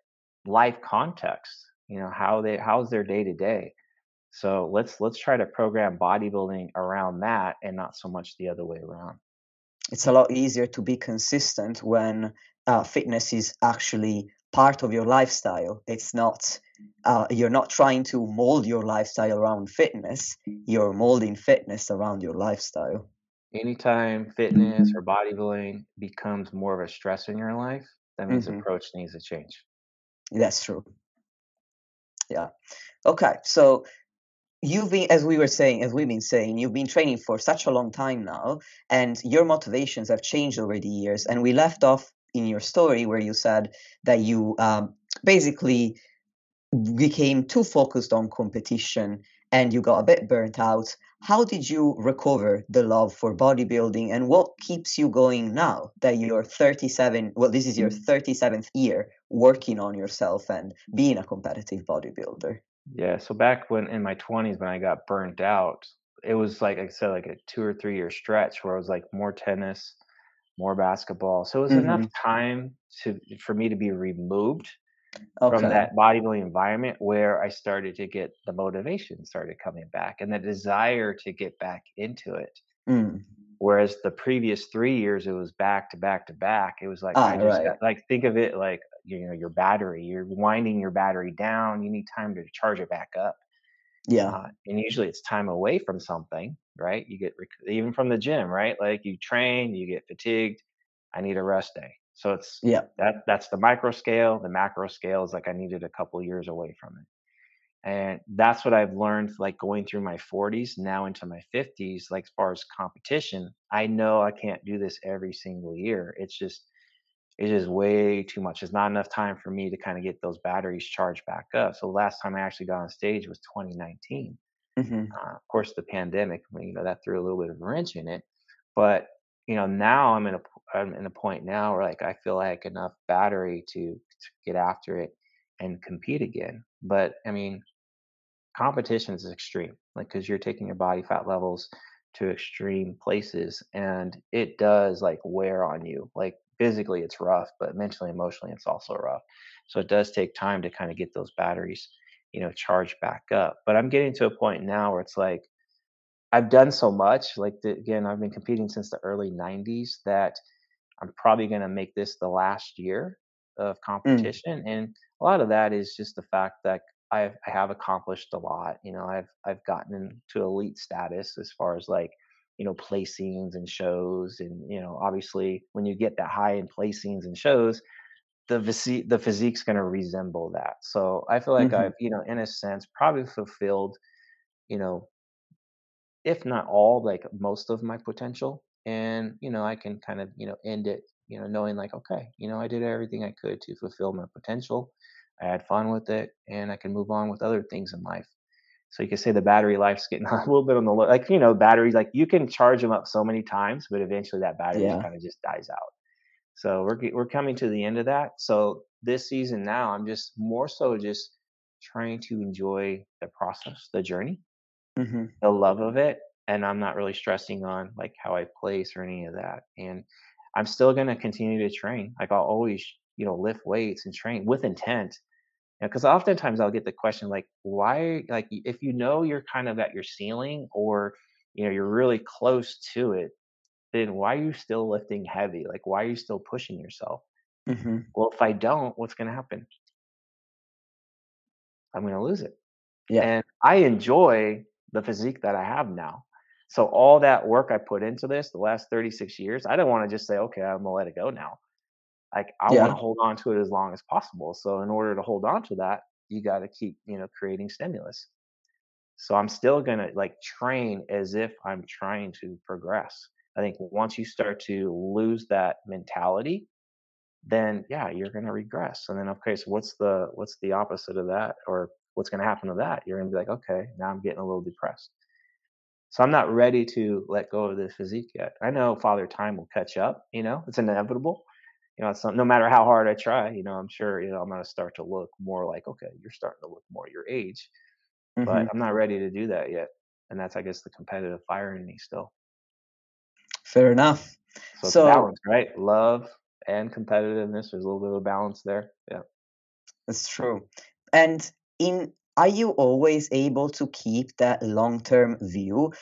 life context you know how they how's their day to day? So let's let's try to program bodybuilding around that and not so much the other way around. It's a lot easier to be consistent when uh, fitness is actually part of your lifestyle. It's not uh, you're not trying to mold your lifestyle around fitness. You're molding fitness around your lifestyle. Anytime fitness or bodybuilding becomes more of a stress in your life that means Mhm. approach needs to change. That's true. Yeah. Okay. So you've been, as we were saying, as we've been saying, you've been training for such a long time now, and your motivations have changed over the years. And we left off in your story where you said that you um, basically became too focused on competition and you got a bit burnt out. How did you recover the love for bodybuilding and what keeps you going now that you're 37? Well, this is your 37th year working on yourself and being a competitive bodybuilder. Yeah, so back when in my 20s when I got burnt out, it was like I said, like a two or three year stretch where it was like more tennis, more basketball. So it was enough hmm time to for me to be removed from that bodybuilding environment where I started to get the motivation started coming back and the desire to get back into it. Mm. Whereas the previous three years, it was back to back to back. It was like Ah, I just right. got like think of it like you know your battery. You're winding your battery down. You need time to charge it back up. Yeah. Uh, and usually it's time away from something, right? You get rec- even from the gym, right? Like you train, you get fatigued. I need a rest day. So it's Yeah. that that's the micro scale. The macro scale is like I needed a couple years away from it. And that's what I've learned, like going through my 40s, now into my 50s, like as far as competition, I know I can't do this every single year. It's just, it's just way too much. There's not enough time for me to kind of get those batteries charged back up. So the last time I actually got on stage was 2019. hmm Uh, of course, the pandemic, you know, that threw a little bit of a wrench in it. But you know, now I'm in a I'm in a point now where like I feel like enough battery to, to get after it and compete again. But I mean, competition is extreme, like because you're taking your body fat levels to extreme places, and it does like wear on you. Like physically, it's rough, but mentally, emotionally, it's also rough. So it does take time to kind of get those batteries, you know, charged back up. But I'm getting to a point now where it's like I've done so much. Like the, again, I've been competing since the early '90s that I'm probably going to make this the last year of Mm. competition, and a lot of that is just the fact that I've I have accomplished a lot. You know, I've I've gotten to elite status as far as like you know placings and shows, and you know, obviously when you get that high in placings and shows, the the physique's going to resemble that. So I feel like hmm I've you know in a sense probably fulfilled you know if not all, like most of my potential. And, you know, I can kind of, you know, end it, you know, knowing like, okay, you know, I did everything I could to fulfill my potential. I had fun with it and I can move on with other things in life. So you could say the battery life's getting a little bit on the low, like, you know, batteries, like you can charge them up so many times, but eventually that battery Yeah. kind of just dies out. So we're, we're coming to the end of that. So this season now, I'm just more so just trying to enjoy the process, the journey hmm the love of it and I'm not really stressing on like how I place or any of that. And I'm still going to continue to train. Like I'll always, you know, lift weights and train with intent. Because oftentimes I'll get the question like, why? Like if you know you're kind of at your ceiling or you know you're really close to it, then why are you still lifting heavy? Like why are you still pushing yourself? hmm Well, if I don't, what's going to happen? I'm going to lose it. Yeah. and I enjoy the physique that I have now. So all that work I put into this the last 36 years, I don't want to just say, okay, I'm gonna let it go now. Like I want to hold on to it as long as possible. So in order to hold on to that, you got to keep, you know, creating stimulus. So I'm still gonna like train as if I'm trying to progress. I think once you start to lose that mentality, then yeah, you're gonna regress. And then okay, so what's the what's the opposite of that, or what's gonna happen to that? You're gonna be like, okay, now I'm getting a little depressed. So I'm not ready to let go of the physique yet. I know Father Time will catch up. You know, it's inevitable. You know, it's not, no matter how hard I try. You know, I'm sure you know I'm gonna start to look more like, okay, you're starting to look more your age, but hmm I'm not ready to do that yet. And that's, I guess, the competitive fire in me still. Fair enough. So So balance, right? Love and competitiveness. There's a little bit of a balance there. Yeah. That's true. And in are you always able to keep that long-term view?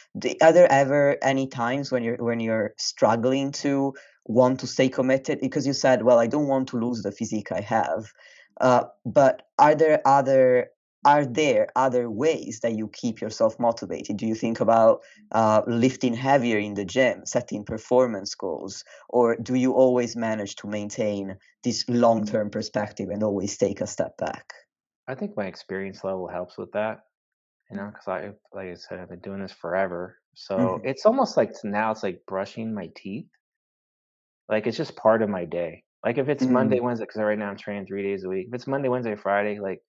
Are there ever any times when you're when you're struggling to want to stay committed? Because you said, well, I don't want to lose the physique I have. Uh, but are there other are there other ways that you keep yourself motivated? Do you think about uh, lifting heavier in the gym, setting performance goals, or do you always manage to maintain this long term perspective and always take a step back? I think my experience level helps with that, you know, because I, like I said, I've been doing this forever. So mm-hmm. it's almost like now it's like brushing my teeth. Like it's just part of my day. Like if it's mm-hmm. Monday, Wednesday, because right now I'm training three days a week. If it's Monday, Wednesday, Friday, like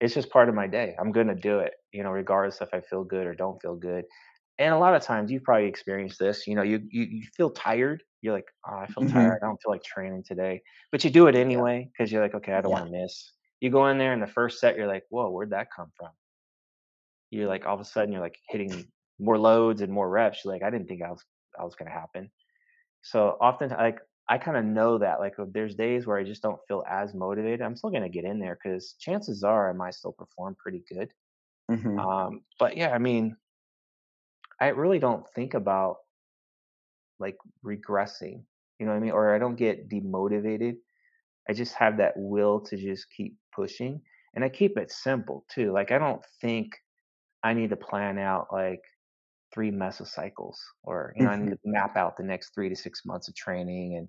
it's just part of my day. I'm going to do it, you know, regardless if I feel good or don't feel good. And a lot of times you've probably experienced this, you know, you, you, you feel tired. You're like, oh, I feel mm-hmm. tired. I don't feel like training today, but you do it anyway because you're like, okay, I don't yeah. want to miss. You go in there in the first set, you're like, whoa, where'd that come from? You're like, all of a sudden, you're like hitting more loads and more reps. You're like, I didn't think I was, I was going to happen. So often, like I kind of know that like there's days where I just don't feel as motivated, I'm still gonna get in there because chances are I might still perform pretty good. Mm-hmm. Um, but yeah, I mean, I really don't think about like regressing, you know what I mean? Or I don't get demotivated. I just have that will to just keep pushing, and I keep it simple too. Like I don't think I need to plan out like three mesocycles or you know mm-hmm. i need to map out the next three to six months of training and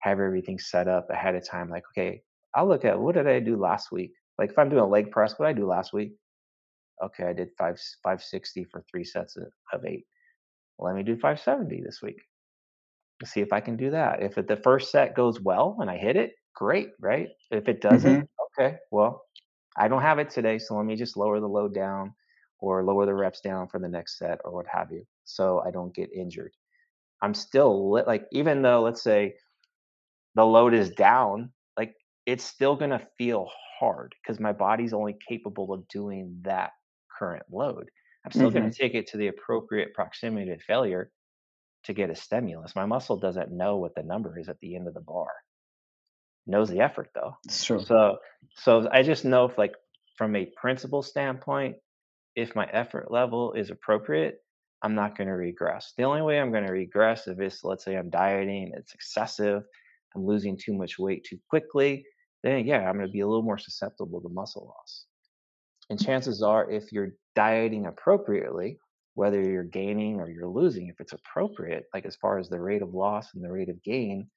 have everything set up ahead of time like okay i'll look at what did i do last week like if i'm doing a leg press what did i do last week okay i did five 560 for three sets of, of eight let me do 570 this week Let's see if i can do that if the first set goes well and i hit it great right? If it doesn't mm-hmm. okay well i don't have it today so let me just lower the load down or lower the reps down for the next set or what have you so i don't get injured. I'm still lit, like even though let's say the load is down like it's still going to feel hard because my body's only capable of doing that current load. I'm still mm-hmm. going to take it to the appropriate proximity to failure to get a stimulus. My muscle doesn't know what the number is at the end of the bar knows the effort though sure. so so i just know if like from a principle standpoint if my effort level is appropriate, I'm not going to regress. The only way I'm going to regress if it's, let's say, I'm dieting, it's excessive, I'm losing too much weight too quickly, then yeah, I'm going to be a little more susceptible to muscle loss. And chances are, if you're dieting appropriately, whether you're gaining or you're losing, if it's appropriate, like as far as the rate of loss and the rate of gain,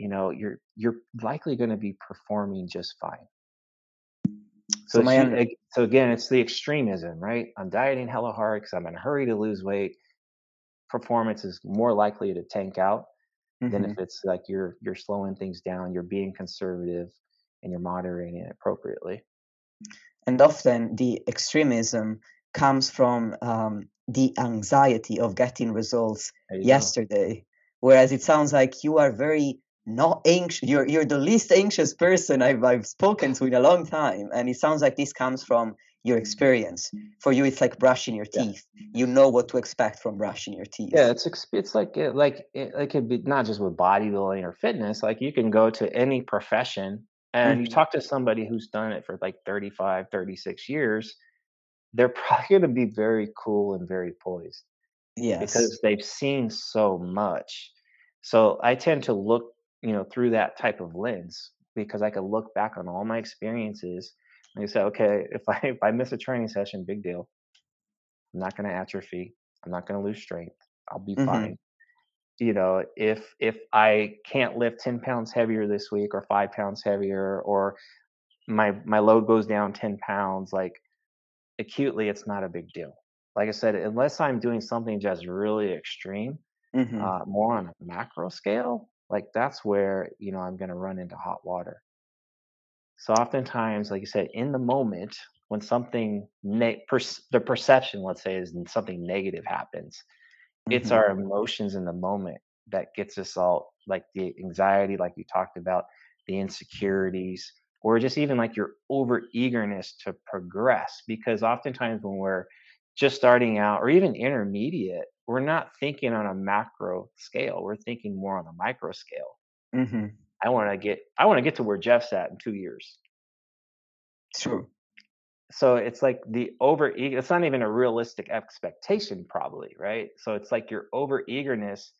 you know, you're you're likely going to be performing just fine. So, so, my, so again, it's the extremism, right? I'm dieting hella hard because I'm in a hurry to lose weight. Performance is more likely to tank out mm-hmm. than if mm-hmm. it's like you're you're slowing things down, you're being conservative, and you're moderating it appropriately. And often the extremism comes from um, the anxiety of getting results yesterday, go. whereas it sounds like you are very not anxious. You're you're the least anxious person I've I've spoken to in a long time, and it sounds like this comes from your experience. For you, it's like brushing your teeth. Yeah. You know what to expect from brushing your teeth. Yeah, it's it's like it, like it, it could be not just with bodybuilding or fitness. Like you can go to any profession and mm-hmm. you talk to somebody who's done it for like 35, 36 years. They're probably going to be very cool and very poised. Yes, because they've seen so much. So I tend to look you know, through that type of lens because I could look back on all my experiences and say, okay, if I if I miss a training session, big deal. I'm not going to atrophy. I'm not going to lose strength. I'll be mm-hmm. fine. You know, if if I can't lift 10 pounds heavier this week or five pounds heavier or my my load goes down 10 pounds, like acutely, it's not a big deal. Like I said, unless I'm doing something just really extreme, mm-hmm. uh, more on a macro scale, like that's where you know i'm going to run into hot water so oftentimes like you said in the moment when something ne- per- the perception let's say is something negative happens mm-hmm. it's our emotions in the moment that gets us all like the anxiety like you talked about the insecurities or just even like your over eagerness to progress because oftentimes when we're just starting out or even intermediate we're not thinking on a macro scale. We're thinking more on a micro scale. Mm-hmm. I want to get I want to get to where Jeff's at in two years. True. So it's like the over it's not even a realistic expectation, probably, right? So it's like your over eagerness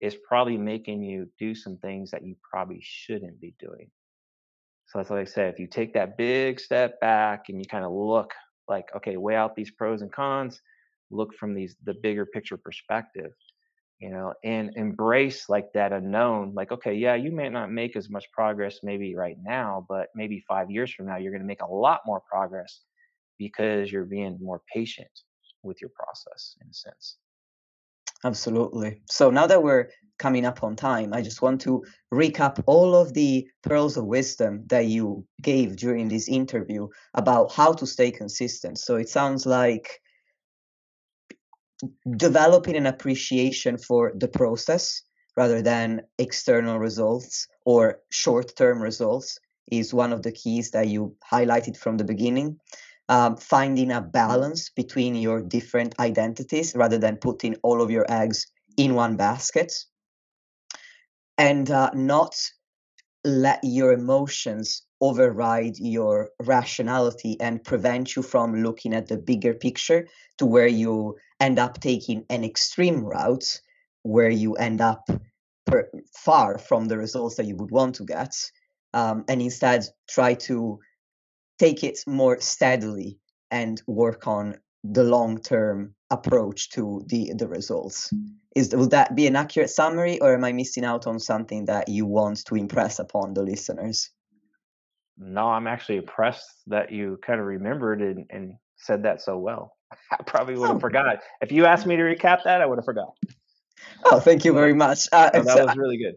is probably making you do some things that you probably shouldn't be doing. So that's like I said, if you take that big step back and you kind of look like, okay, weigh out these pros and cons, look from these the bigger picture perspective, you know, and embrace like that unknown. Like, okay, yeah, you may not make as much progress maybe right now, but maybe five years from now, you're going to make a lot more progress because you're being more patient with your process in a sense. Absolutely. So now that we're coming up on time, I just want to recap all of the pearls of wisdom that you gave during this interview about how to stay consistent. So it sounds like developing an appreciation for the process rather than external results or short term results is one of the keys that you highlighted from the beginning. Um, finding a balance between your different identities rather than putting all of your eggs in one basket. And uh, not let your emotions override your rationality and prevent you from looking at the bigger picture to where you end up taking an extreme route where you end up per, far from the results that you would want to get um, and instead try to take it more steadily and work on the long term approach to the the results. Is would that be an accurate summary or am i missing out on something that you want to impress upon the listeners no i'm actually impressed that you kind of remembered and, and said that so well I probably would have oh. forgot. If you asked me to recap that, I would have forgot. Oh, thank you very much. Uh, that was really good.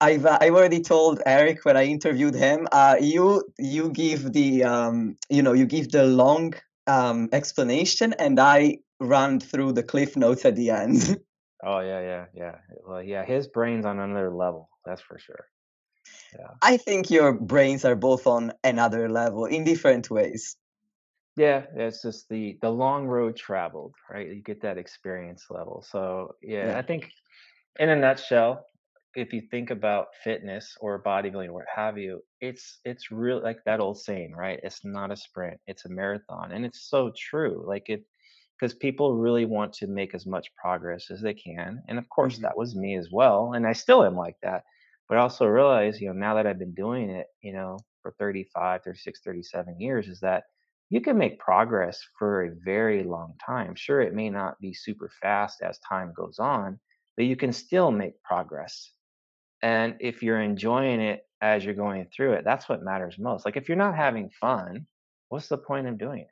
I've uh, I've already told Eric when I interviewed him. Uh, you you give the um, you know you give the long um, explanation, and I run through the cliff notes at the end. Oh yeah, yeah, yeah. Well, yeah, his brain's on another level. That's for sure. Yeah. I think your brains are both on another level in different ways. Yeah, it's just the the long road traveled, right? You get that experience level. So yeah, yeah. I think in a nutshell, if you think about fitness or bodybuilding, or what have you, it's it's really like that old saying, right? It's not a sprint, it's a marathon, and it's so true. Like it, because people really want to make as much progress as they can, and of course mm-hmm. that was me as well, and I still am like that. But I also realize, you know, now that I've been doing it, you know, for 35, 36, 37 years, is that you can make progress for a very long time. Sure, it may not be super fast as time goes on, but you can still make progress. And if you're enjoying it as you're going through it, that's what matters most. Like if you're not having fun, what's the point of doing it?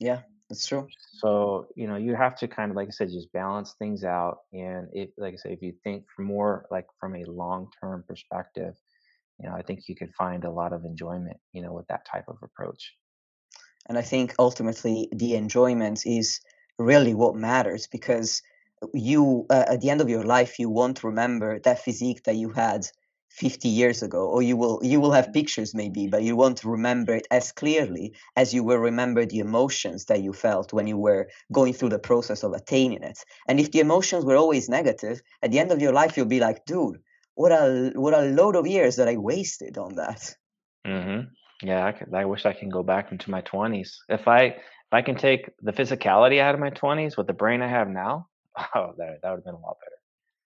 Yeah, that's true. So, you know, you have to kind of, like I said, just balance things out. And if, like I said, if you think more like from a long term perspective, you know, I think you could find a lot of enjoyment, you know, with that type of approach. And I think ultimately the enjoyment is really what matters because you, uh, at the end of your life, you won't remember that physique that you had 50 years ago or you will you will have pictures maybe but you won't remember it as clearly as you will remember the emotions that you felt when you were going through the process of attaining it and if the emotions were always negative at the end of your life you'll be like dude what a what a load of years that i wasted on that mm-hmm. Yeah, I, could, I wish I can go back into my 20s. If I if I can take the physicality out of my 20s with the brain I have now, oh, that that would have been a lot better.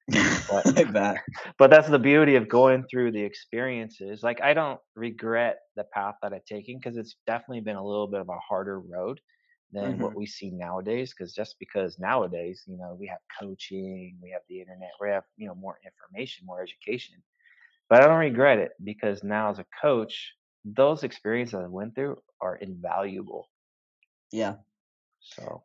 But, like that. but that's the beauty of going through the experiences. Like I don't regret the path that I've taken because it's definitely been a little bit of a harder road than mm-hmm. what we see nowadays. Because just because nowadays, you know, we have coaching, we have the internet, we have you know more information, more education. But I don't regret it because now as a coach, those experiences I went through are invaluable. Yeah. So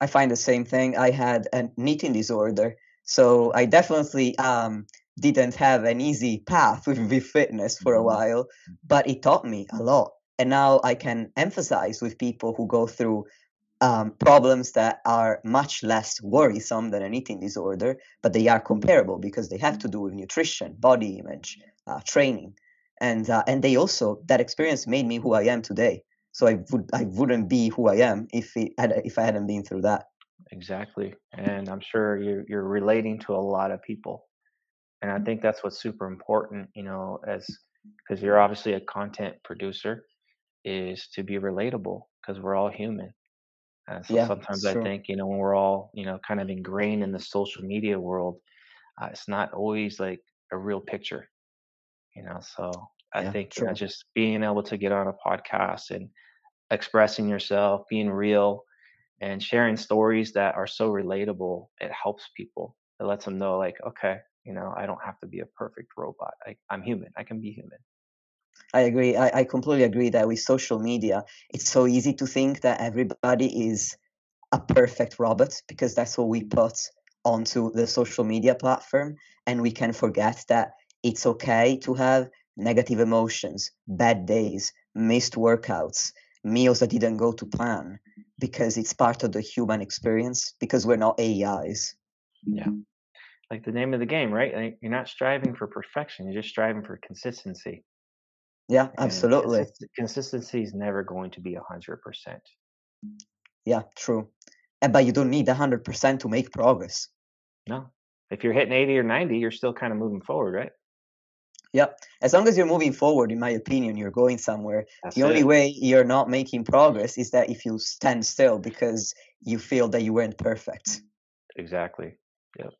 I find the same thing. I had an eating disorder, so I definitely um, didn't have an easy path with, with fitness for a mm-hmm. while, but it taught me a lot. And now I can emphasize with people who go through um, problems that are much less worrisome than an eating disorder, but they are comparable because they have to do with nutrition, body image, uh, training and uh, and they also that experience made me who I am today. So I would I wouldn't be who I am if it had, if I hadn't been through that. Exactly, and I'm sure you're you're relating to a lot of people, and I think that's what's super important, you know, as because you're obviously a content producer, is to be relatable because we're all human. And so Yeah, sometimes I true. think, you know, when we're all, you know, kind of ingrained in the social media world, uh, it's not always like a real picture, you know. So I Yeah, think, you know, just being able to get on a podcast and expressing yourself, being real, and sharing stories that are so relatable, it helps people. It lets them know, like, okay, you know, I don't have to be a perfect robot. I, I'm human. I can be human. I agree. I, I completely agree that with social media, it's so easy to think that everybody is a perfect robot because that's what we put onto the social media platform. And we can forget that it's okay to have negative emotions, bad days, missed workouts, meals that didn't go to plan because it's part of the human experience because we're not AIs. Yeah. Like the name of the game, right? Like you're not striving for perfection. You're just striving for consistency. Yeah, And absolutely. consist- consistency is never going to be 100%. Yeah, true. And, but you don't need 100% to make progress. No. If you're hitting 80 or 90, you're still kind of moving forward, right? Yeah, as long as you're moving forward, in my opinion, you're going somewhere. That's The only way you're not making progress is that if you stand still because you feel that you weren't perfect. Exactly. Yep.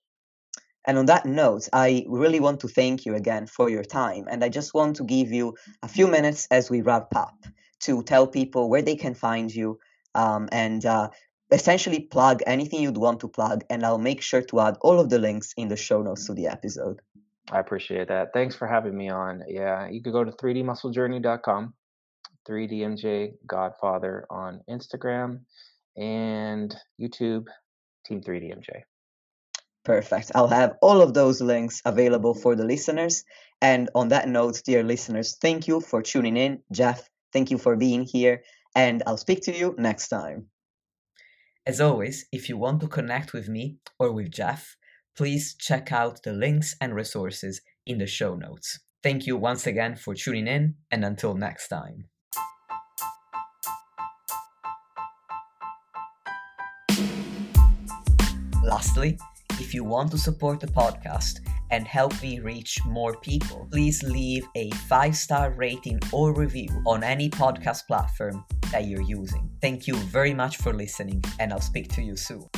And on that note, I really want to thank you again for your time. And I just want to give you a few minutes as we wrap up to tell people where they can find you um, and uh, essentially plug anything you'd want to plug. And I'll make sure to add all of the links in the show notes to the episode. I appreciate that. Thanks for having me on. Yeah, you could go to 3dmusclejourney.com, 3DMJ Godfather on Instagram and YouTube, Team 3DMJ. Perfect. I'll have all of those links available for the listeners. And on that note, dear listeners, thank you for tuning in. Jeff, thank you for being here. And I'll speak to you next time. As always, if you want to connect with me or with Jeff, please check out the links and resources in the show notes. Thank you once again for tuning in, and until next time. Lastly, if you want to support the podcast and help me reach more people, please leave a five star rating or review on any podcast platform that you're using. Thank you very much for listening, and I'll speak to you soon.